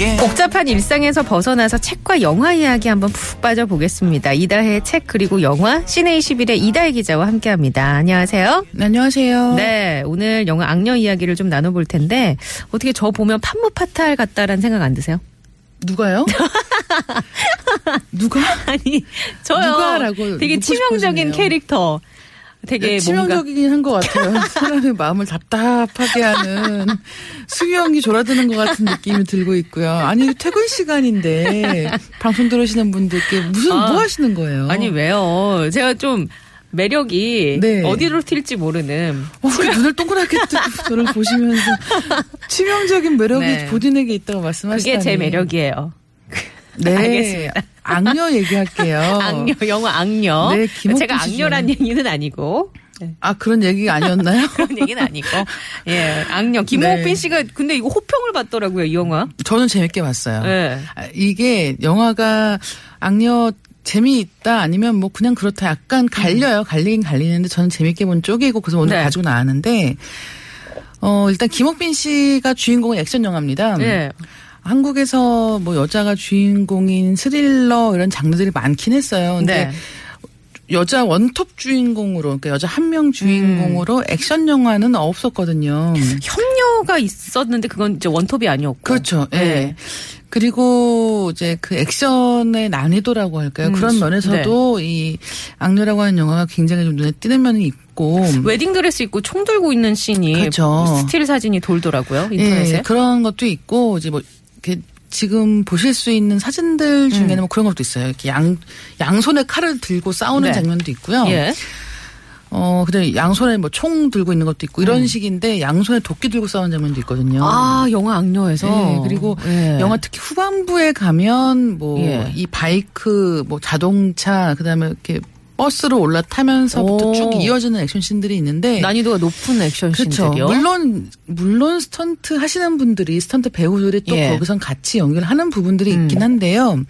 Give 복잡한 일상에서 벗어나서 책과 영화 이야기 한번 푹 빠져보겠습니다. 이다혜 책 그리고 영화 시네21의 이다혜 기자와 함께합니다. 안녕하세요. 네, 안녕하세요. 네, 오늘 영화 악녀 이야기를 좀 나눠볼 텐데 어떻게 저 보면 판무파탈 같다라는 생각 안 드세요? 누가요? 누가? 아니 저요. 누가라고 되게 치명적인 싶으시네요. 캐릭터. 되게 치명적이긴 한 것 같아요. 사람의 마음을 답답하게 하는 수영이 졸아드는 것 같은 느낌이 들고 있고요. 아니 퇴근 시간인데 방송 들으시는 분들께 무슨 아, 뭐 하시는 거예요? 아니 왜요? 제가 좀 매력이 네. 어디로 튈지 모르는 어, 그 눈을 동그랗게 뜨고 저를 보시면서 치명적인 매력이 네. 본인에게 있다고 말씀하시다니. 그게 제 매력이에요. 네, 알겠습니다. 악녀 얘기할게요. 악녀, 영화 악녀. 네, 제가 씨 악녀란 얘기는 아니고. 네, 아 그런 얘기가 아니었나요? 그런 얘기는 아니고. 예, 악녀. 김호빈 네. 씨가 근데 이거 호평을 받더라고요, 이 영화. 저는 재밌게 봤어요. 예. 아, 이게 영화가 악녀 재미있다 아니면 뭐 그냥 그렇다 약간 갈려요. 갈리긴 갈리는데 저는 재밌게 본 쪽이고 그래서 오늘 네. 가지고 나왔는데 어 일단 김옥빈 씨가 주인공은 액션 영화입니다. 예. 한국에서 뭐 여자가 주인공인 스릴러 이런 장르들이 많긴 했어요. 근데 네. 여자 원톱 주인공으로 그러니까 여자 한 명 주인공으로 음. 액션 영화는 없었거든요. 협녀가 있었는데 그건 이제 원톱이 아니었고. 그렇죠. 예. 네. 그리고 이제 그 액션의 난이도라고 할까요? 음, 그런 면에서도 이 악녀라고 하는 영화가 굉장히 좀 눈에 띄는 면이 있고. 웨딩드레스 입고 총 들고 있는 씬이 그렇죠. 스틸 사진이 돌더라고요 인터넷에. 예, 그런 것도 있고 이제 뭐 이렇게 지금 보실 수 있는 사진들 중에는 뭐 그런 것도 있어요. 이렇게 양 양손에 칼을 들고 싸우는 네. 장면도 있고요. 예. 어, 그다음에 양손에 뭐 총 들고 있는 것도 있고 이런 식인데 양손에 도끼 들고 싸우는 장면도 있거든요. 음. 아 영화 악녀에서. 네, 그리고 예. 영화 특히 후반부에 가면 뭐이 예. 바이크, 뭐 자동차, 그다음에 이렇게 버스로 올라타면서부터 오. 쭉 이어지는 액션 씬들이 있는데 난이도가 높은 액션 그렇죠. 씬들이요. 물론 물론 스턴트 하시는 분들이 스턴트 배우들이 또 예. 거기선 같이 연기를 하는 부분들이 음. 있긴 한데요.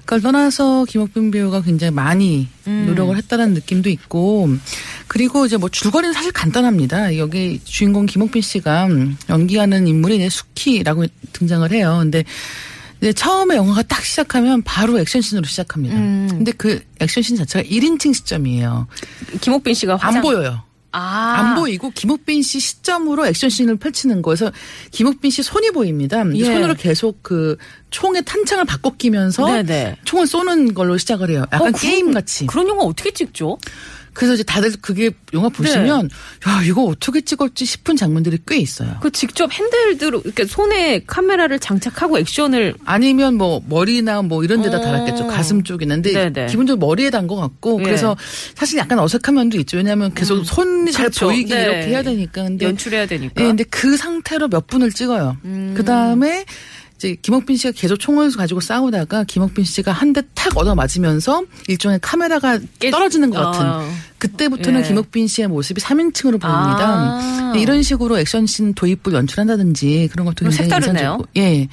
그걸 떠나서 김옥빈 배우가 굉장히 많이 음. 노력을 했다는 느낌도 있고 그리고 이제 뭐 줄거리는 사실 간단합니다. 여기 주인공 김옥빈 씨가 연기하는 인물이 이제 수키라고 등장을 해요. 근데 이제 처음에 영화가 딱 시작하면 바로 액션씬으로 시작합니다. 음. 근데 그 액션씬 자체가 1인칭 시점이에요. 김옥빈 씨가 화장... 안 보여요. 아. 안 보이고 김옥빈 씨 시점으로 액션씬을 펼치는 거에서 김옥빈 씨 손이 보입니다. 예. 손으로 계속 그 총의 탄창을 바꿔 끼면서 네네. 총을 쏘는 걸로 시작을 해요. 약간 어, 게임 같이. 그런 영화 어떻게 찍죠? 그래서 이제 다들 그게 영화 보시면 야 이거 어떻게 찍었지 싶은 장면들이 꽤 있어요. 그 직접 핸들드로 이렇게 손에 카메라를 장착하고 액션을 아니면 뭐 머리나 뭐 이런 데다 어. 달았겠죠. 가슴 쪽이나. 근데 네네. 기본적으로 머리에 단 것 같고 예. 그래서 사실 약간 어색한 면도 있죠. 왜냐하면 계속 손이 잘 그렇죠. 보이게 네. 이렇게 해야 되니까. 근데 연출해야 되니까. 예, 근데 그 상태로 몇 분을 찍어요. 음. 그 다음에 이제 김옥빈 씨가 계속 총을 가지고 싸우다가 김옥빈 씨가 한 대 탁 얻어 맞으면서 일종의 카메라가 깨- 떨어지는 것 같은 어. 그때부터는 예. 김옥빈 씨의 모습이 3인칭으로 보입니다. 아. 이런 식으로 액션씬 도입부를 연출한다든지 그런 것도 굉장히 색다르네요. 인상적이고. 예.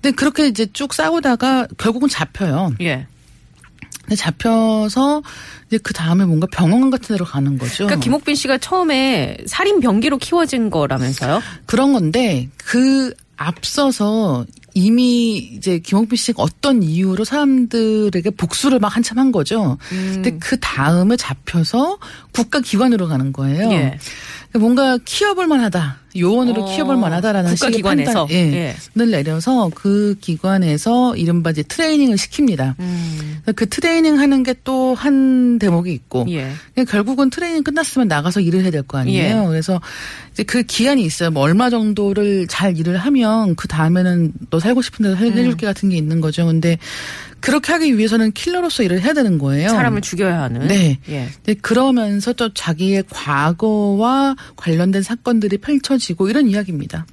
근데 그렇게 이제 쭉 싸우다가 결국은 잡혀요. 예. 근데 잡혀서 이제 그 다음에 뭔가 병원 같은 데로 가는 거죠. 그러니까 김옥빈 씨가 처음에 살인 병기로 키워진 거라면서요? 그런 건데 그 앞서서 이미 이제 김홍빈 씨가 어떤 이유로 사람들에게 복수를 막 한참 한 거죠. 음. 근데 그 다음에 잡혀서 국가기관으로 가는 거예요. 예. 뭔가 키워볼 만하다. 요원으로 어, 키워볼 만하다라는 국가기관에서? 판단, 예, 예. 을 내려서 그 기관에서 이른바 이제 트레이닝을 시킵니다. 음. 그 트레이닝 하는 게 또 한 대목이 있고 예. 결국은 트레이닝 끝났으면 나가서 일을 해야 될 거 아니에요. 예. 그래서 이제 그 기한이 있어요. 뭐 얼마 정도를 잘 일을 하면 그 다음에는 너 살고 싶은 데서 음. 해줄게 같은 게 있는 거죠. 근데 그렇게 하기 위해서는 킬러로서 일을 해야 되는 거예요. 사람을 죽여야 하는. 네. 예. 그러면서 또 자기의 과거와 관련된 사건들이 펼쳐 지고 이런 이야기입니다.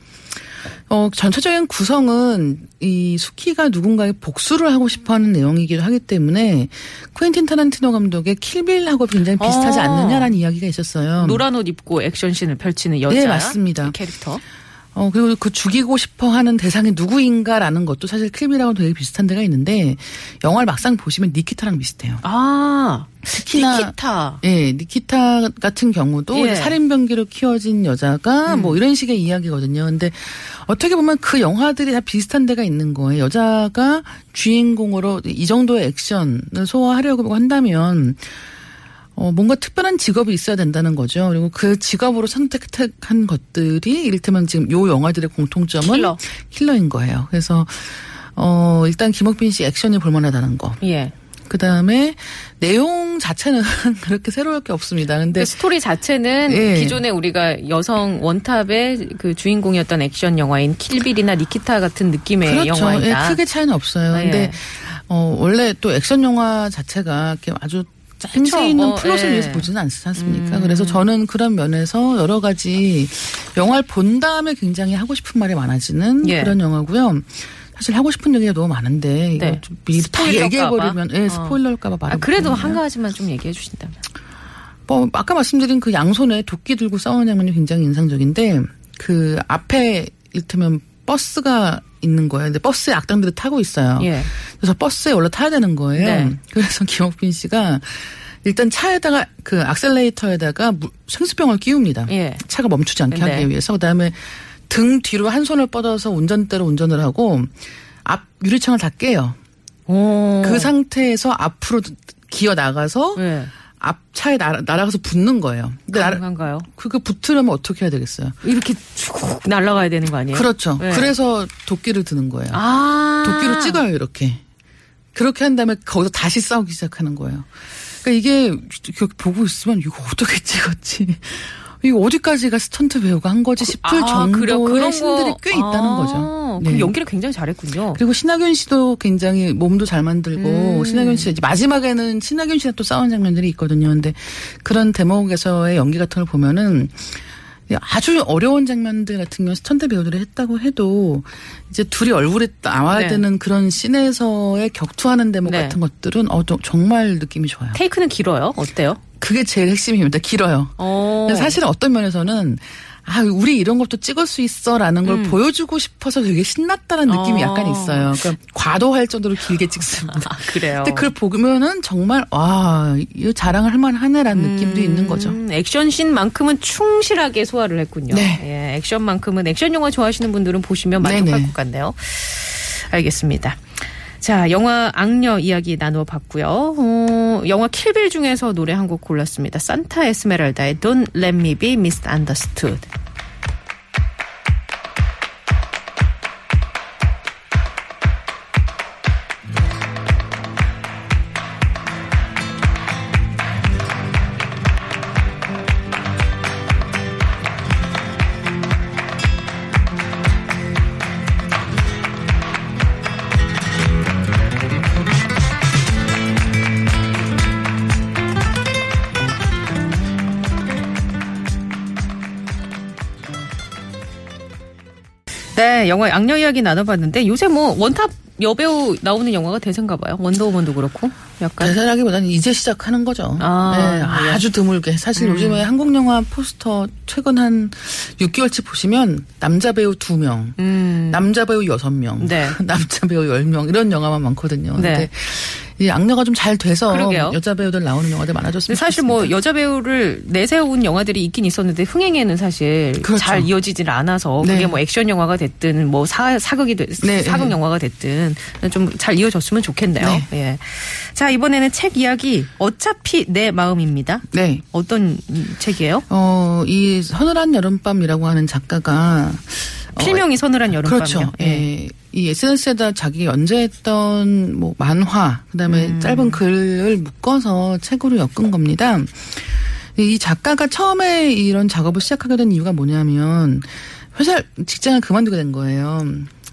어, 전체적인 구성은 이 수키가 누군가의 복수를 하고 싶어 하는 내용이기도 하기 때문에 쿠엔틴 타란티노 감독의 킬빌하고 굉장히 비슷하지 어. 않느냐라는 이야기가 있었어요. 노란 옷 입고 액션씬을 펼치는 여자. 네, 맞습니다. 캐릭터. 어, 그리고 그 죽이고 싶어 하는 대상이 누구인가라는 것도 사실 킬빌하고 되게 비슷한 데가 있는데 영화를 막상 보시면 니키타랑 비슷해요. 아, 특히나 니키타. 예, 니키타 같은 경우도 예. 살인병기로 키워진 여자가 음. 뭐 이런 식의 이야기거든요. 근데 어떻게 보면 그 영화들이 다 비슷한 데가 있는 거예요. 여자가 주인공으로 이 정도의 액션을 소화하려고 한다면 어, 뭔가 특별한 직업이 있어야 된다는 거죠. 그리고 그 직업으로 선택한 것들이 이를테면 지금 요 영화들의 공통점은 킬러. 킬러인 거예요. 그래서 어, 일단 김옥빈 씨 액션이 볼만하다는 거. 예. 그 다음에 내용 자체는 그렇게 새로울 게 없습니다. 근데 그 스토리 자체는 예. 기존에 우리가 여성 원탑의 그 주인공이었던 액션 영화인 킬빌이나 니키타 같은 느낌의 그렇죠. 영화이다. 예, 크게 차이는 없어요. 아, 예. 근데 어, 원래 또 액션 영화 자체가 이렇게 아주 짜임새 있는 뭐, 플롯을 예. 위해서 보지는 않지 않습니까? 음. 그래서 저는 그런 면에서 여러 가지 영화를 본 다음에 굉장히 하고 싶은 말이 많아지는 예. 그런 영화고요. 사실 하고 싶은 얘기가 너무 많은데 이거 네. 좀 미리 다 얘기해버리면 예, 봐. 스포일러일까봐 말. 아, 그래도 한 가지만 좀 얘기해 주신다면. 뭐 아까 말씀드린 그 양손에 도끼 들고 싸우는 장면이 굉장히 인상적인데 그 앞에 이를테면 버스가 있는 거예요. 근데 버스에 악당들이 타고 있어요. 예. 그래서 버스에 올라 타야 되는 거예요. 네. 그래서 김옥빈 씨가 일단 차에다가 그 악셀레이터에다가 무- 생수병을 끼웁니다. 예. 차가 멈추지 않게 네. 하기 위해서 그다음에 등 뒤로 한 손을 뻗어서 운전대로 운전을 하고 앞 유리창을 다 깨요. 오. 그 상태에서 앞으로 기어 나가서 예. 앞 차에 날아, 날아가서 붙는 거예요. 근데 가능한가요? 그거 붙으려면 어떻게 해야 되겠어요? 이렇게 쭉 날아가야 되는 거 아니에요? 그렇죠. 네. 그래서 도끼를 드는 거예요. 아. 도끼로 찍어요, 이렇게. 그렇게 한 다음에 거기서 다시 싸우기 시작하는 거예요. 그러니까 이게 보고 있으면 이거 어떻게 찍었지? 이거 어디까지가 스턴트 배우가 한 거지 싶을 아? 정도의 그런 신들이 거. 꽤 있다는 아, 거죠. 그 네. 연기를 굉장히 잘했군요. 그리고 신하균 씨도 굉장히 몸도 잘 만들고 음. 신하균 씨 이제 마지막에는 신하균 씨랑 또 싸우는 장면들이 있거든요. 근데 그런 대목에서의 연기 같은 걸 보면은 아주 어려운 장면들 같은 경우 스턴트 배우들이 했다고 해도 이제 둘의 얼굴이 나와야 네. 되는 그런 씬에서의 격투하는 대목 네. 같은 것들은 어, 좀 정말 느낌이 좋아요. 테이크는 길어요? 어때요? 그게 제일 핵심입니다. 길어요. 어. 사실은 어떤 면에서는 아, 우리 이런 것도 찍을 수 있어 라는 걸 음. 보여주고 싶어서 되게 신났다는 느낌이 어. 약간 있어요. 그러니까 과도할 정도로 길게 찍습니다. 아, 그래요. 근데 그걸 보면은 정말 와, 이거 자랑을 할 만하네라는 느낌도 있는 거죠. 음, 액션씬만큼은 충실하게 소화를 했군요. 네. 예, 액션만큼은 액션 영화 좋아하시는 분들은 보시면 만족할 네네. 것 같네요. 알겠습니다. 자, 영화 악녀 이야기 나누어 봤고요. 어, 영화 킬빌 중에서 노래 한 곡 골랐습니다. 산타 에스메랄다의 Don't Let Me Be Misunderstood. 네, 영화 악녀 이야기 나눠봤는데 요새 뭐 원탑 여배우 나오는 영화가 대세인가 봐요. 원더우먼도 그렇고 약간 대세라기보다는 이제 시작하는 거죠. 아, 네, 예. 아주 드물게. 사실 요즘에 한국 영화 포스터 최근 한 6개월치 보시면 남자 배우 2명, 음, 남자 배우 6명, 네. 남자 배우 10명 이런 영화만 많거든요. 네. 근데 이 악녀가 좀 잘 돼서 그러게요. 여자 배우들 나오는 영화들 많아졌으면 사실 좋겠습니다. 뭐 여자 배우를 내세운 영화들이 있긴 있었는데 흥행에는 사실 그렇죠. 잘 이어지질 않아서 네. 그게 뭐 액션 영화가 됐든 뭐 사, 사극이 됐, 네, 사극 네. 영화가 됐든 좀 잘 이어졌으면 좋겠네요. 네. 예. 자 이번에는 책 이야기 어차피 내 마음입니다. 네. 어떤 책이에요? 어, 이 서늘한 여름밤이라고 하는 작가가 어, 필명이 서늘한 여름밤이요. 그렇죠. 예. 예. 이 SNS에다 자기 연재했던 뭐 만화, 그다음에 음. 짧은 글을 묶어서 책으로 엮은 겁니다. 이 작가가 처음에 이런 작업을 시작하게 된 이유가 뭐냐면 회사 직장을 그만두게 된 거예요.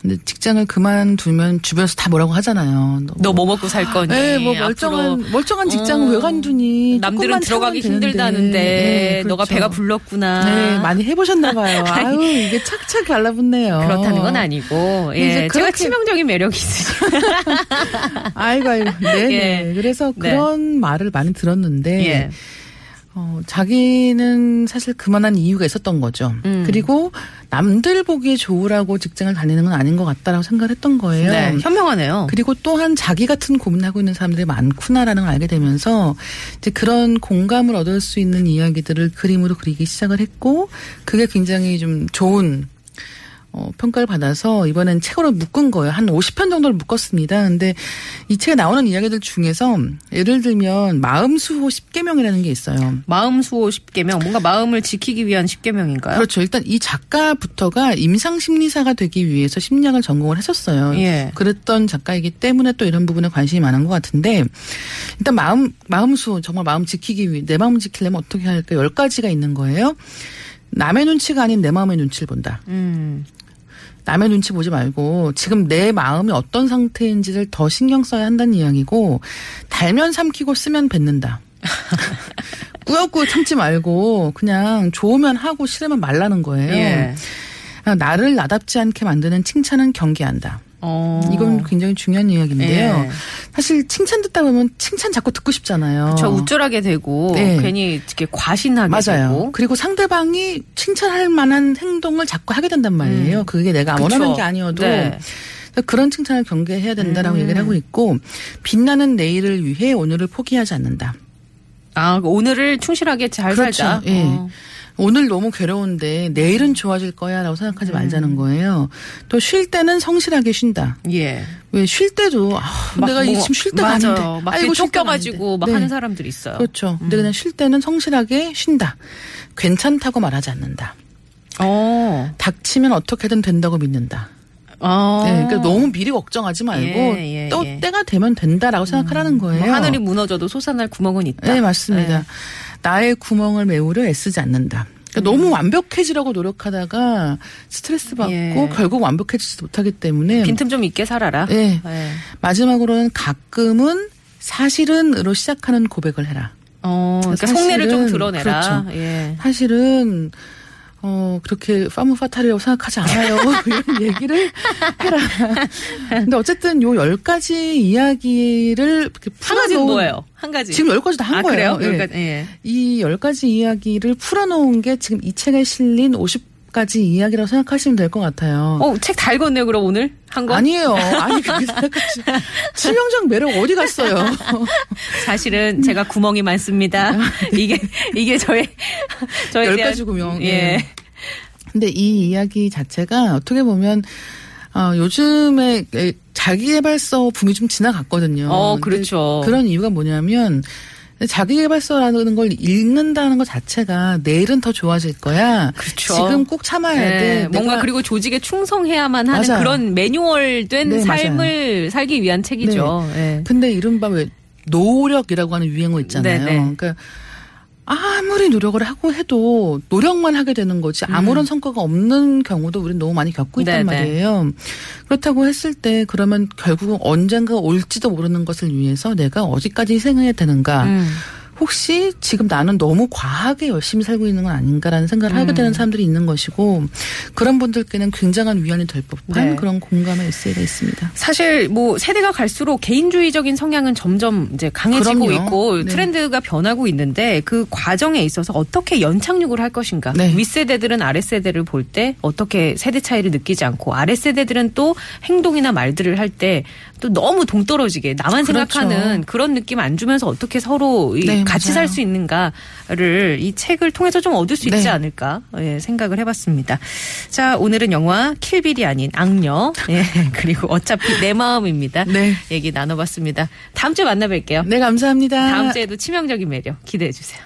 근데 직장을 그만두면 주변에서 다 뭐라고 하잖아요. 너 뭐 먹고 살 거니? 네, 뭐 멀쩡한 멀쩡한 직장을 어, 왜 관두니? 남들은 들어가기. 힘들다는데 네, 너가 그렇죠. 배가 불렀구나. 네, 많이 해보셨나 봐요. 아유, 이게 착착 달라붙네요. 그렇다는 건 아니고 이제 예, 제가 치명적인 매력이 있으시죠. 아이고, 아이고. 네네. 예. 그래서 네. 그런 말을 많이 들었는데, 예. 어, 자기는 사실 그만한 이유가 있었던 거죠. 음. 그리고 남들 보기에 좋으라고 직장을 다니는 건 아닌 것 같다라고 생각을 했던 거예요. 네, 현명하네요. 그리고 또한 자기 같은 고민하고 있는 사람들이 많구나라는 걸 알게 되면서 이제 그런 공감을 얻을 수 있는 이야기들을 그림으로 그리기 시작을 했고 그게 굉장히 좀 좋은 어, 평가를 받아서 이번엔 책으로 묶은 거예요. 한 50편 정도를 묶었습니다. 근데 이 책에 나오는 이야기들 중에서 예를 들면 마음수호 10계명이라는 게 있어요. 마음 수호 10개명 뭔가 마음을 지키기 위한 10개명인가요? 그렇죠. 일단 이 작가부터가 임상 심리사가 되기 위해서 심리학을 전공을 했었어요. 예. 그랬던 작가이기 때문에 또 이런 부분에 관심이 많은 것 같은데 일단 마음 마음수 정말 마음 지키기 위해 내 마음 지키려면 어떻게 할까 열 가지가 있는 거예요. 남의 눈치가 아닌 내 마음의 눈치를 본다. 음. 남의 눈치 보지 말고 지금 내 마음이 어떤 상태인지를 더 신경 써야 한다는 이야기고 달면 삼키고 쓰면 뱉는다. 꾸역꾸역 참지 말고 그냥 좋으면 하고 싫으면 말라는 거예요. 예. 아, 나를 나답지 않게 만드는 칭찬은 경계한다. 어. 이건 굉장히 중요한 이야기인데요. 예. 사실 칭찬 듣다 보면 칭찬 자꾸 듣고 싶잖아요. 저 우쭐하게 되고 네. 괜히 이렇게 과신하게 맞아요. 되고 그리고 상대방이 칭찬할 만한 행동을 자꾸 하게 된단 말이에요. 그게 내가 그쵸. 원하는 게 아니어도 네. 그런 칭찬을 경계해야 된다라고 음. 얘기를 하고 있고 빛나는 내일을 위해 오늘을 포기하지 않는다. 아 오늘을 충실하게 잘 그렇죠. 살자. 예. 어. 오늘 너무 괴로운데 내일은 좋아질 거야라고 생각하지 음. 말자는 거예요. 또 쉴 때는 성실하게 쉰다. 예. 왜 쉴 때도 아, 막 내가 뭐- 지금 쉴 때가. 아닌데 막 아이고, 쫓겨가지고. 막 네. 하는 사람들이 있어요. 그렇죠. 근데 그냥 쉴 때는 성실하게 쉰다. 괜찮다고 말하지 않는다. 어. 닥치면 어떻게든 된다고 믿는다. 어. 네, 그러니까 너무 미리 걱정하지 말고 예, 예, 또 예. 때가 되면 된다라고 생각하라는 거예요. 뭐 하늘이 무너져도 솟아날 구멍은 있다. 네, 맞습니다. 나의 구멍을 메우려 애쓰지 않는다. 그러니까 너무 완벽해지려고 노력하다가 스트레스 받고 음. 예. 결국 완벽해지지 못하기 때문에 빈틈 좀 있게 살아라. 네. 예. 마지막으로는 가끔은 사실은으로 시작하는 고백을 해라. 어, 그러니까 속내를 좀 드러내라. 그렇죠. 예. 사실은 어 그렇게 파무 파탈이라고 생각하지 않아요. 이런 얘기를 해라. 근데 어쨌든 요 열 가지 이야기를 한 가지는 뭐예요? 한 가지. 지금 열 가지 다한 아, 거예요. 그래요? 예. 그러니까, 예. 이열 가지 이야기를 풀어놓은 게 지금 이 책에 실린 50 가지 이야기라고 생각하시면 될 것 같아요. 어, 책 다 읽었네요, 그럼 오늘? 한 권? 아니에요. 아니, 그게 생각하시 치명적 매력 어디 갔어요? 사실은 제가 구멍이 많습니다. 이게, 이게 저의, 저에 열 가지 구명. 예. 예. 근데 이 이야기 자체가 어떻게 보면 어, 요즘에 자기개발서 붐이 좀 지나갔거든요. 어, 그렇죠. 그런 이유가 뭐냐면 자기개발서라는 걸 읽는다는 것 자체가 내일은 더 좋아질 거야. 그렇죠. 지금 꼭 참아야 네, 돼. 뭔가 그리고 조직에 충성해야만 하는 맞아요. 그런 매뉴얼된 네, 삶을 살기 위한 책이죠. 예. 근데 이른바 왜 노력이라고 하는 유행어 있잖아요. 네, 네. 그러니까 아무리 노력을 하고 해도 노력만 하게 되는 거지 아무런 성과가 없는 경우도 우리는 너무 많이 겪고 있단 음. 네, 네. 말이에요. 그렇다고 했을 때 그러면 결국은 언젠가 올지도 모르는 것을 위해서 내가 어디까지 희생해야 되는가. 음. 혹시 지금 나는 너무 과하게 열심히 살고 있는 건 아닌가라는 생각을 하게 음. 되는 사람들이 있는 것이고 그런 분들께는 굉장한 위안이 될 법한 네. 그런 공감의 에세이가 있습니다. 사실 뭐 세대가 갈수록 개인주의적인 성향은 점점 이제 강해지고 그럼요. 있고 네. 트렌드가 변하고 있는데 그 과정에 있어서 어떻게 연착륙을 할 것인가. 네. 윗세대들은 아랫세대를 볼 때 어떻게 세대 차이를 느끼지 않고 아랫세대들은 또 행동이나 말들을 할 때 또 너무 동떨어지게 나만 그렇죠. 생각하는 그런 느낌 안 주면서 어떻게 서로 이 네, 같이. 살 수 있는가를 이 책을 통해서 좀 얻을 수 있지 네. 않을까 예, 생각을 해봤습니다. 자 오늘은 영화 킬빌이 아닌 악녀 예, 그리고 어차피 내 마음입니다. 네. 얘기 나눠봤습니다. 다음 주에 만나 뵐게요. 네, 감사합니다. 다음 주에도 치명적인 매력 기대해 주세요.